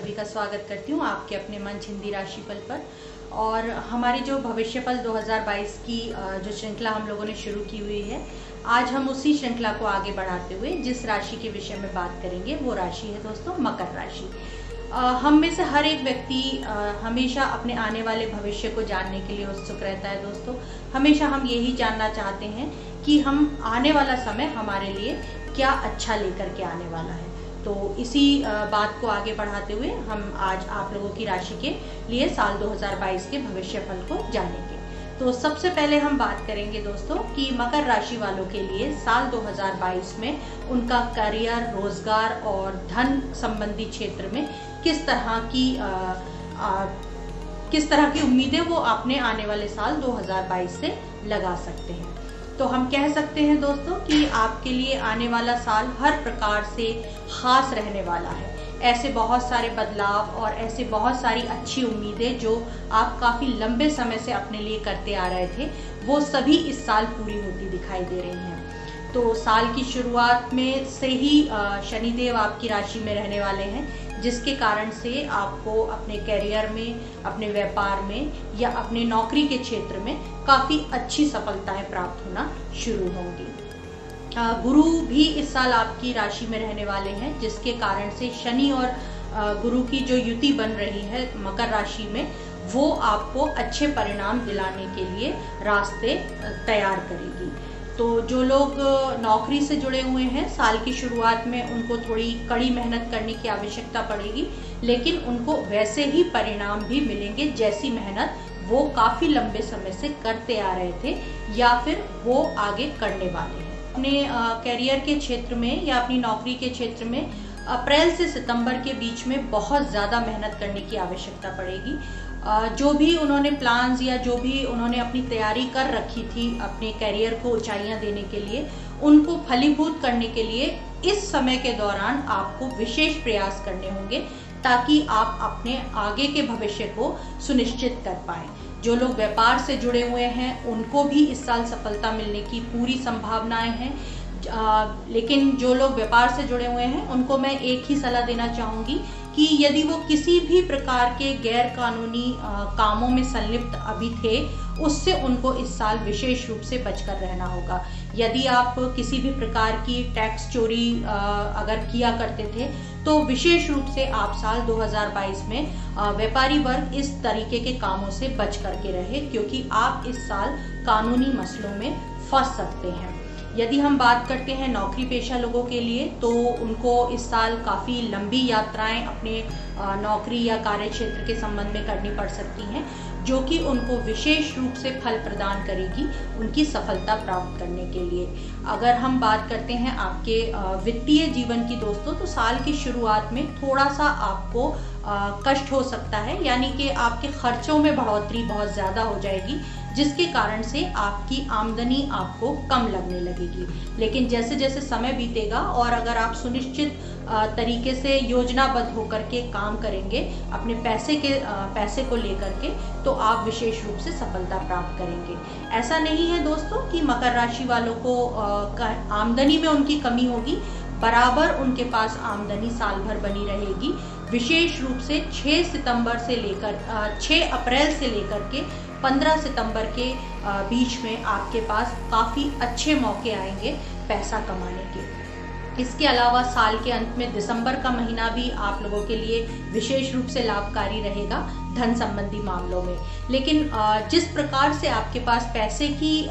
सभी का स्वागत करती हूँ आपके अपने मंच हिंदी राशिफल पर। और हमारी जो भविष्यफल 2022 की जो श्रृंखला हम लोगों ने शुरू की हुई है, आज हम उसी श्रृंखला को आगे बढ़ाते हुए जिस राशि के विषय में बात करेंगे, वो राशि है दोस्तों, मकर राशि। हम में से हर एक व्यक्ति हमेशा अपने आने वाले भविष्य को जानने के लिए उत्सुक रहता है दोस्तों। हमेशा हम यही जानना चाहते हैं कि हम आने वाला समय हमारे लिए क्या अच्छा लेकर के आने वाला है। तो इसी बात को आगे बढ़ाते हुए हम आज आप लोगों की राशि के लिए साल 2022 के भविष्य फल को जानेंगे। तो सबसे पहले हम बात करेंगे दोस्तों कि मकर राशि वालों के लिए साल 2022 में उनका करियर रोज़गार और धन संबंधी क्षेत्र में किस तरह की आ, आ, किस तरह की उम्मीदें वो अपने आने वाले साल 2022 से लगा सकते हैं। तो हम कह सकते हैं दोस्तों कि आपके लिए आने वाला साल हर प्रकार से खास रहने वाला है। ऐसे बहुत सारे बदलाव और ऐसे बहुत सारी अच्छी उम्मीदें जो आप काफ़ी लंबे समय से अपने लिए करते आ रहे थे, वो सभी इस साल पूरी होती दिखाई दे रही हैं। तो साल की शुरुआत में से ही शनिदेव आपकी राशि में रहने वाले हैं। जिसके कारण से आपको अपने करियर में, अपने व्यापार में या अपने नौकरी के क्षेत्र में काफ़ी अच्छी सफलताएँ प्राप्त होना शुरू होंगी। गुरु भी इस साल आपकी राशि में रहने वाले हैं, जिसके कारण से शनि और गुरु की जो युति बन रही है मकर राशि में, वो आपको अच्छे परिणाम दिलाने के लिए रास्ते तैयार करेगी। तो जो लोग नौकरी से जुड़े हुए हैं, साल की शुरुआत में उनको थोड़ी कड़ी मेहनत करने की आवश्यकता पड़ेगी, लेकिन उनको वैसे ही परिणाम भी मिलेंगे जैसी मेहनत वो काफ़ी लंबे समय से करते आ रहे थे या फिर वो आगे करने वाले हैं। अपने करियर के क्षेत्र में या अपनी नौकरी के क्षेत्र में अप्रैल से सितंबर के बीच में बहुत ज़्यादा मेहनत करने की आवश्यकता पड़ेगी। जो भी उन्होंने प्लान्स या जो भी उन्होंने अपनी तैयारी कर रखी थी अपने करियर को ऊंचाइयाँ देने के लिए, उनको फलीभूत करने के लिए इस समय के दौरान आपको विशेष प्रयास करने होंगे ताकि आप अपने आगे के भविष्य को सुनिश्चित कर पाए। जो लोग व्यापार से जुड़े हुए हैं, उनको भी इस साल सफलता मिलने की पूरी संभावनाएँ हैं। लेकिन जो लोग व्यापार से जुड़े हुए हैं, उनको मैं एक ही सलाह देना चाहूँगी कि यदि वो किसी भी प्रकार के गैर कानूनी कामों में संलिप्त अभी थे, उससे उनको इस साल विशेष रूप से बचकर रहना होगा। यदि आप किसी भी प्रकार की टैक्स चोरी अगर किया करते थे तो विशेष रूप से आप साल 2022 में व्यापारी वर्ग इस तरीके के कामों से बच करके रहे, क्योंकि आप इस साल कानूनी मसलों में फंस सकते हैं। यदि हम बात करते हैं नौकरी पेशा लोगों के लिए तो उनको इस साल काफ़ी लंबी यात्राएँ अपने नौकरी या कार्य क्षेत्र के संबंध में करनी पड़ सकती हैं, जो कि उनको विशेष रूप से फल प्रदान करेगी उनकी सफलता प्राप्त करने के लिए। अगर हम बात करते हैं आपके वित्तीय जीवन की दोस्तों तो साल की शुरुआत में थोड़ा सा आपको कष्ट हो सकता है, यानी कि आपके खर्चों में बढ़ोतरी बहुत ज़्यादा हो जाएगी जिसके कारण से आपकी आमदनी आपको कम लगने लगेगी। लेकिन जैसे जैसे समय बीतेगा और अगर आप सुनिश्चित तरीके से योजनाबद्ध होकर के काम करेंगे, अपने पैसे के पैसे को लेकर के तो आप विशेष रूप से सफलता प्राप्त करेंगे। ऐसा नहीं है दोस्तों कि मकर राशि वालों को आमदनी में उनकी कमी होगी, बराबर उनके पास आमदनी साल भर बनी रहेगी। विशेष रूप से 6 सितंबर से लेकर 6 अप्रैल से लेकर के 15 सितंबर के बीच में आपके पास काफ़ी अच्छे मौके आएँगे पैसा कमाने के। इसके अलावा साल के अंत में दिसंबर का महीना भी आप लोगों के लिए विशेष रूप से लाभकारी रहेगा धन संबंधी मामलों में। लेकिन जिस प्रकार से आपके पास पैसे की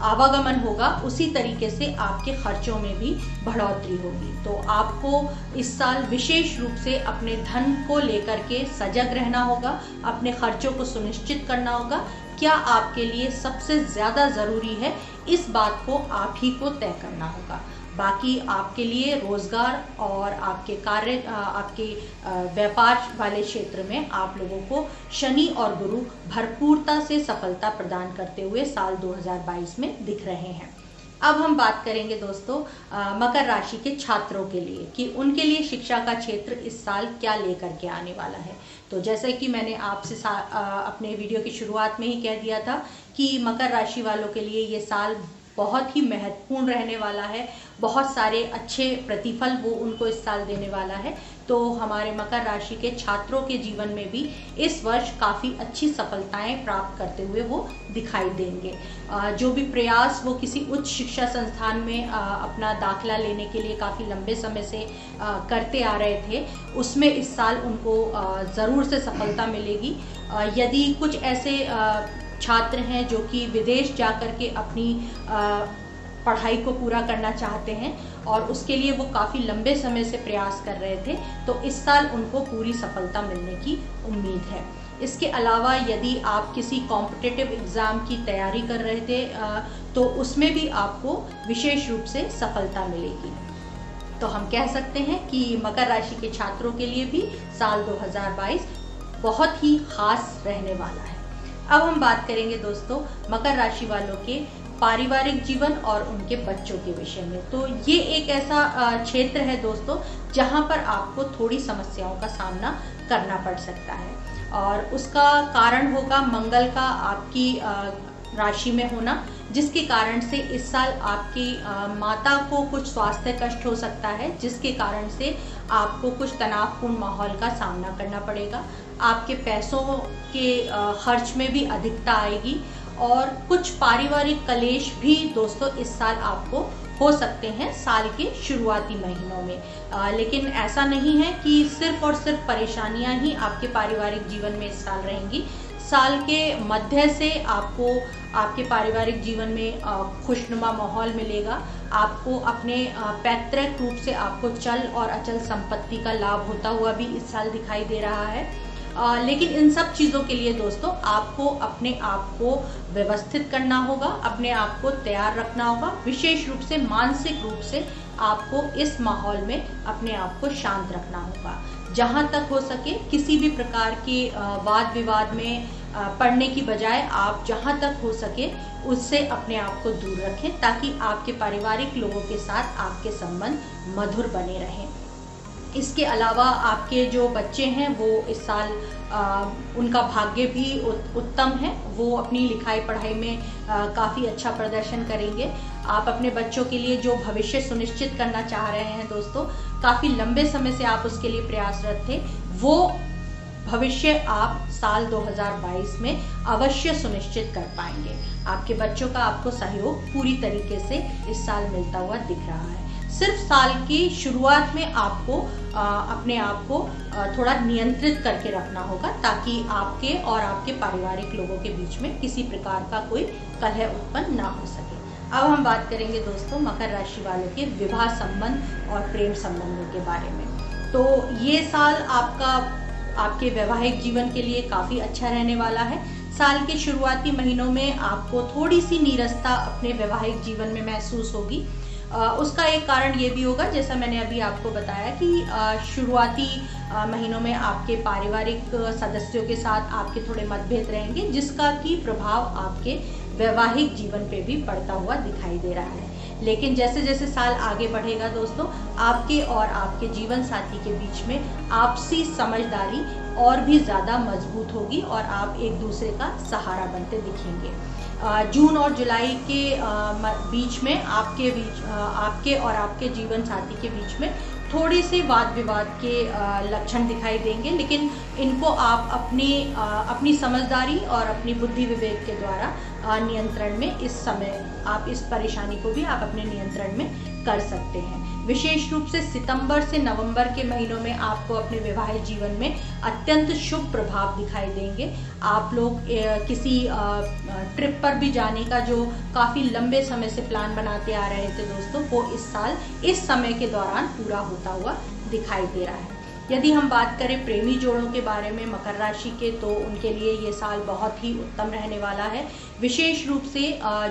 आवागमन होगा, उसी तरीके से आपके खर्चों में भी बढ़ोतरी होगी। तो आपको इस साल विशेष रूप से अपने धन को लेकर के सजग रहना होगा, अपने खर्चों को सुनिश्चित करना होगा। क्या आपके लिए सबसे ज़्यादा ज़रूरी है, इस बात को आप ही को तय करना होगा। बाकी आपके लिए रोज़गार और आपके कार्य आपके व्यापार वाले क्षेत्र में आप लोगों को शनि और गुरु भरपूरता से सफलता प्रदान करते हुए साल 2022 में दिख रहे हैं। अब हम बात करेंगे दोस्तों आ, मकर राशि के छात्रों के लिए कि उनके लिए शिक्षा का क्षेत्र इस साल क्या लेकर के आने वाला है। तो जैसे कि मैंने आपसे अपने वीडियो की शुरुआत में ही कह दिया था कि मकर राशि वालों के लिए ये साल बहुत ही महत्वपूर्ण रहने वाला है। बहुत सारे अच्छे प्रतिफल वो उनको इस साल देने वाला है। तो हमारे मकर राशि के छात्रों के जीवन में भी इस वर्ष काफ़ी अच्छी सफलताएँ प्राप्त करते हुए वो दिखाई देंगे। जो भी प्रयास वो किसी उच्च शिक्षा संस्थान में अपना दाखला लेने के लिए काफ़ी लंबे समय से करते आ रहे थे, उसमें इस साल उनको ज़रूर से सफलता मिलेगी। यदि कुछ ऐसे छात्र हैं जो कि विदेश जा कर के अपनी पढ़ाई को पूरा करना चाहते हैं और उसके लिए वो काफ़ी लंबे समय से प्रयास कर रहे थे तो इस साल उनको पूरी सफलता मिलने की उम्मीद है। इसके अलावा यदि आप किसी कॉम्पिटिटिव एग्ज़ाम की तैयारी कर रहे थे तो उसमें भी आपको विशेष रूप से सफलता मिलेगी। तो हम कह सकते हैं कि मकर राशि के छात्रों के लिए भी साल 2022 बहुत ही खास रहने वाला है। अब हम बात करेंगे दोस्तों, मकर राशि वालों के पारिवारिक जीवन और उनके बच्चों के विषय में। तो ये एक ऐसा क्षेत्र है दोस्तों, जहाँ पर आपको थोड़ी समस्याओं का सामना करना पड़ सकता है। और उसका कारण होगा मंगल का आपकी राशि में होना, जिसके कारण से इस साल आपकी माता को कुछ स्वास्थ्य कष्ट हो सकता है, जिसके कारण से आपको कुछ तनावपूर्ण माहौल का सामना करना पड़ेगा। आपके पैसों के खर्च में भी अधिकता आएगी और कुछ पारिवारिक कलेश भी दोस्तों इस साल आपको हो सकते हैं साल के शुरुआती महीनों में। आ, लेकिन ऐसा नहीं है कि सिर्फ़ और सिर्फ़ परेशानियाँ ही आपके पारिवारिक जीवन में इस साल रहेंगी। साल के मध्य से आपको आपके पारिवारिक जीवन में खुशनुमा माहौल मिलेगा। आपको अपने पैतृक रूप से आपको चल और अचल संपत्ति का लाभ होता हुआ भी इस साल दिखाई दे रहा है। आ, लेकिन इन सब चीज़ों के लिए दोस्तों आपको अपने आप को व्यवस्थित करना होगा अपने आप को तैयार रखना होगा। विशेष रूप से मानसिक रूप से आपको इस माहौल में अपने आप को शांत रखना होगा। जहाँ तक हो सके किसी भी प्रकार के वाद विवाद में पढ़ने की बजाय आप जहाँ तक हो सके उससे अपने आप को दूर रखें ताकि आपके पारिवारिक लोगों के साथ आपके संबंध मधुर बने रहें। इसके अलावा आपके जो बच्चे हैं वो इस साल आ, उनका भाग्य भी उत्तम है। वो अपनी लिखाई पढ़ाई में काफ़ी अच्छा प्रदर्शन करेंगे। आप अपने बच्चों के लिए जो भविष्य सुनिश्चित करना चाह रहे हैं दोस्तों काफ़ी लंबे समय से आप उसके लिए प्रयासरत थे। वो भविष्य आप साल 2022 में अवश्य सुनिश्चित कर पाएँगे। आपके बच्चों का आपको सहयोग पूरी तरीके से इस साल मिलता हुआ दिख रहा है। सिर्फ़ साल की शुरुआत में आपको आ, अपने आप को थोड़ा नियंत्रित करके रखना होगा ताकि आपके और आपके पारिवारिक लोगों के बीच में किसी प्रकार का कोई कलह उत्पन्न ना हो सके। अब हम बात करेंगे दोस्तों मकर राशि वालों के विवाह संबंध और प्रेम संबंधों के बारे में। तो ये साल आपका आपके वैवाहिक जीवन के लिए काफ़ी अच्छा रहने वाला है। साल के शुरुआती महीनों में आपको थोड़ी सी नीरसता अपने वैवाहिक जीवन में महसूस होगी। उसका एक कारण ये भी होगा, जैसा मैंने अभी आपको बताया कि शुरुआती महीनों में आपके पारिवारिक सदस्यों के साथ आपके थोड़े मतभेद रहेंगे, जिसका कि प्रभाव आपके वैवाहिक जीवन पे भी पड़ता हुआ दिखाई दे रहा है। लेकिन जैसे जैसे साल आगे बढ़ेगा दोस्तों, आपके और आपके जीवन साथी के बीच में आपसी समझदारी और भी ज़्यादा मज़बूत होगी और आप एक दूसरे का सहारा बनते दिखेंगे। जून और जुलाई के बीच में आपके बीच आपके और आपके जीवन साथी के बीच में थोड़े से वाद विवाद के लक्षण दिखाई देंगे, लेकिन इनको आप अपनी अपनी समझदारी और अपनी बुद्धि विवेक के द्वारा नियंत्रण में इस समय आप इस परेशानी को भी आप अपने नियंत्रण में कर सकते हैं। विशेष रूप से सितंबर से नवंबर के महीनों में आपको अपने वैवाहिक जीवन में अत्यंत शुभ प्रभाव दिखाई देंगे। आप लोग किसी ट्रिप पर भी जाने का जो काफ़ी लंबे समय से प्लान बनाते आ रहे थे दोस्तों, वो इस साल, इस समय के दौरान पूरा होता हुआ दिखाई दे रहा है। यदि हम बात करें प्रेमी जोड़ों के बारे में मकर राशि के तो उनके लिए ये साल बहुत ही उत्तम रहने वाला है। विशेष रूप से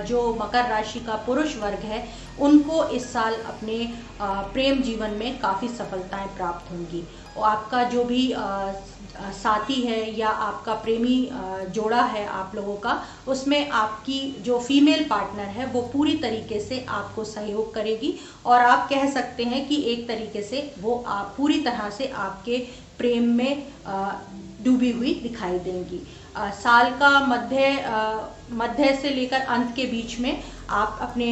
जो मकर राशि का पुरुष वर्ग है, उनको इस साल अपने प्रेम जीवन में काफ़ी सफलताएँ प्राप्त होंगी। और आपका जो भी साथी है या आपका प्रेमी जोड़ा है आप लोगों का, उसमें आपकी जो फीमेल पार्टनर है, वो पूरी तरीके से आपको सहयोग करेगी और आप कह सकते हैं कि एक तरीके से वो आप पूरी तरह से आपके प्रेम में डूबी हुई दिखाई देंगी। साल का मध्य मध्य से लेकर अंत के बीच में आप अपने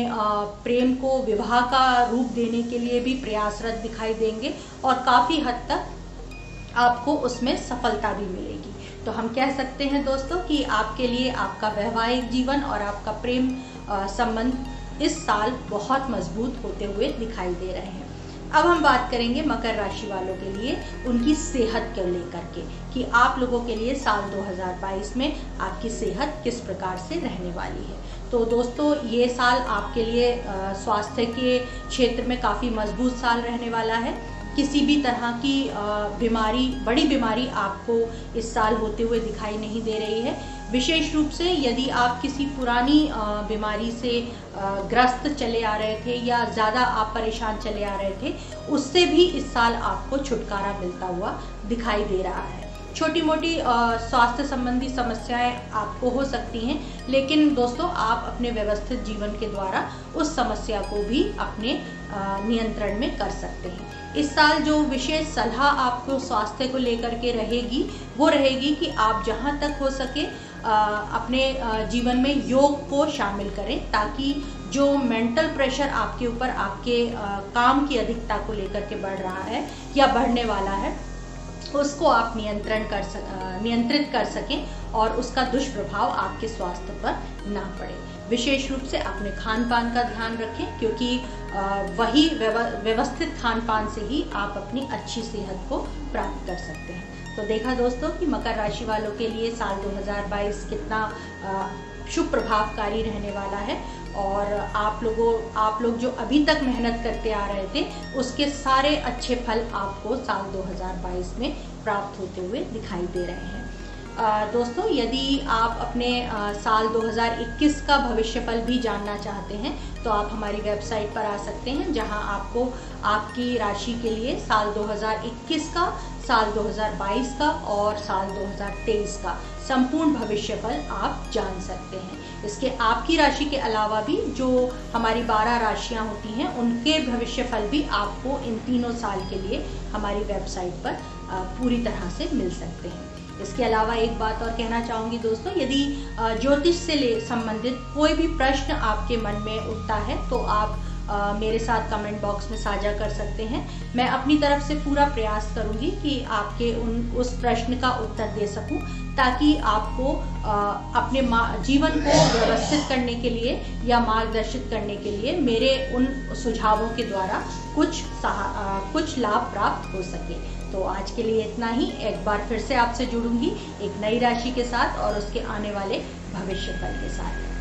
प्रेम को विवाह का रूप देने के लिए भी प्रयासरत दिखाई देंगे और काफ़ी हद तक आपको उसमें सफलता भी मिलेगी। तो हम कह सकते हैं दोस्तों कि आपके लिए आपका वैवाहिक जीवन और आपका प्रेम संबंध इस साल बहुत मज़बूत होते हुए दिखाई दे रहे हैं। अब हम बात करेंगे मकर राशि वालों के लिए, उनकी सेहत को लेकर के, कि आप लोगों के लिए साल 2022 में आपकी सेहत किस प्रकार से रहने वाली है। तो दोस्तों, ये साल आपके लिए स्वास्थ्य के क्षेत्र में काफ़ी मज़बूत साल रहने वाला है। किसी भी तरह की बीमारी, बड़ी बीमारी आपको इस साल होते हुए दिखाई नहीं दे रही है। विशेष रूप से यदि आप किसी पुरानी बीमारी से ग्रस्त चले आ रहे थे या ज़्यादा आप परेशान चले आ रहे थे, उससे भी इस साल आपको छुटकारा मिलता हुआ दिखाई दे रहा है। छोटी मोटी स्वास्थ्य संबंधी समस्याएँ आपको हो सकती हैं, लेकिन दोस्तों आप अपने व्यवस्थित जीवन के द्वारा उस समस्या को भी अपने नियंत्रण में कर सकते हैं। इस साल जो विशेष सलाह आपको स्वास्थ्य को लेकर के रहेगी वो रहेगी कि आप जहाँ तक हो सके आ, अपने जीवन में योग को शामिल करें ताकि जो मेंटल प्रेशर आपके ऊपर आपके आ, काम की अधिकता को लेकर के बढ़ रहा है या बढ़ने वाला है उसको आप नियंत्रण कर सक नियंत्रित कर सकें और उसका दुष्प्रभाव आपके स्वास्थ्य पर ना पड़े। विशेष रूप से अपने खान पान का ध्यान रखें, क्योंकि वही व्यवस्थित खान पान से ही आप अपनी अच्छी सेहत को प्राप्त कर सकते हैं। तो देखा दोस्तों कि मकर राशि वालों के लिए साल 2022 कितना शुभ प्रभावकारी रहने वाला है, और आप लोगों, आप लोग जो अभी तक मेहनत करते आ रहे थे, उसके सारे अच्छे फल आपको साल 2022 में प्राप्त होते हुए दिखाई दे रहे हैं। दोस्तों, यदि आप अपने साल 2021 का भविष्य फल भी जानना चाहते हैं तो आप हमारी वेबसाइट पर आ सकते हैं, जहाँ आपको आपकी राशि के लिए साल 2021 का, साल 2022 का और साल 2023 का संपूर्ण भविष्य फल आप जान सकते हैं। इसके आपकी राशि के अलावा भी जो हमारी 12 राशियाँ होती हैं, उनके भविष्य फल भी आपको इन तीनों साल के लिए हमारी वेबसाइट पर पूरी तरह से मिल सकते हैं। इसके अलावा एक बात और कहना चाहूँगी दोस्तों यदि ज्योतिष से संबंधित कोई भी प्रश्न आपके मन में उठता है तो आप आ, मेरे साथ कमेंट बॉक्स में साझा कर सकते हैं। मैं अपनी तरफ़ से पूरा प्रयास करूँगी कि आपके उन उस प्रश्न का उत्तर दे सकूँ ताकि आपको आ, अपने जीवन को व्यवस्थित करने के लिए या मार्गदर्शित करने के लिए मेरे उन सुझावों के द्वारा कुछ आ, कुछ लाभ प्राप्त हो सके। तो आज के लिए इतना ही। एक बार फिर से आपसे जुड़ूँगी एक नई राशि के साथ और उसके आने वाले भविष्य फल के साथ।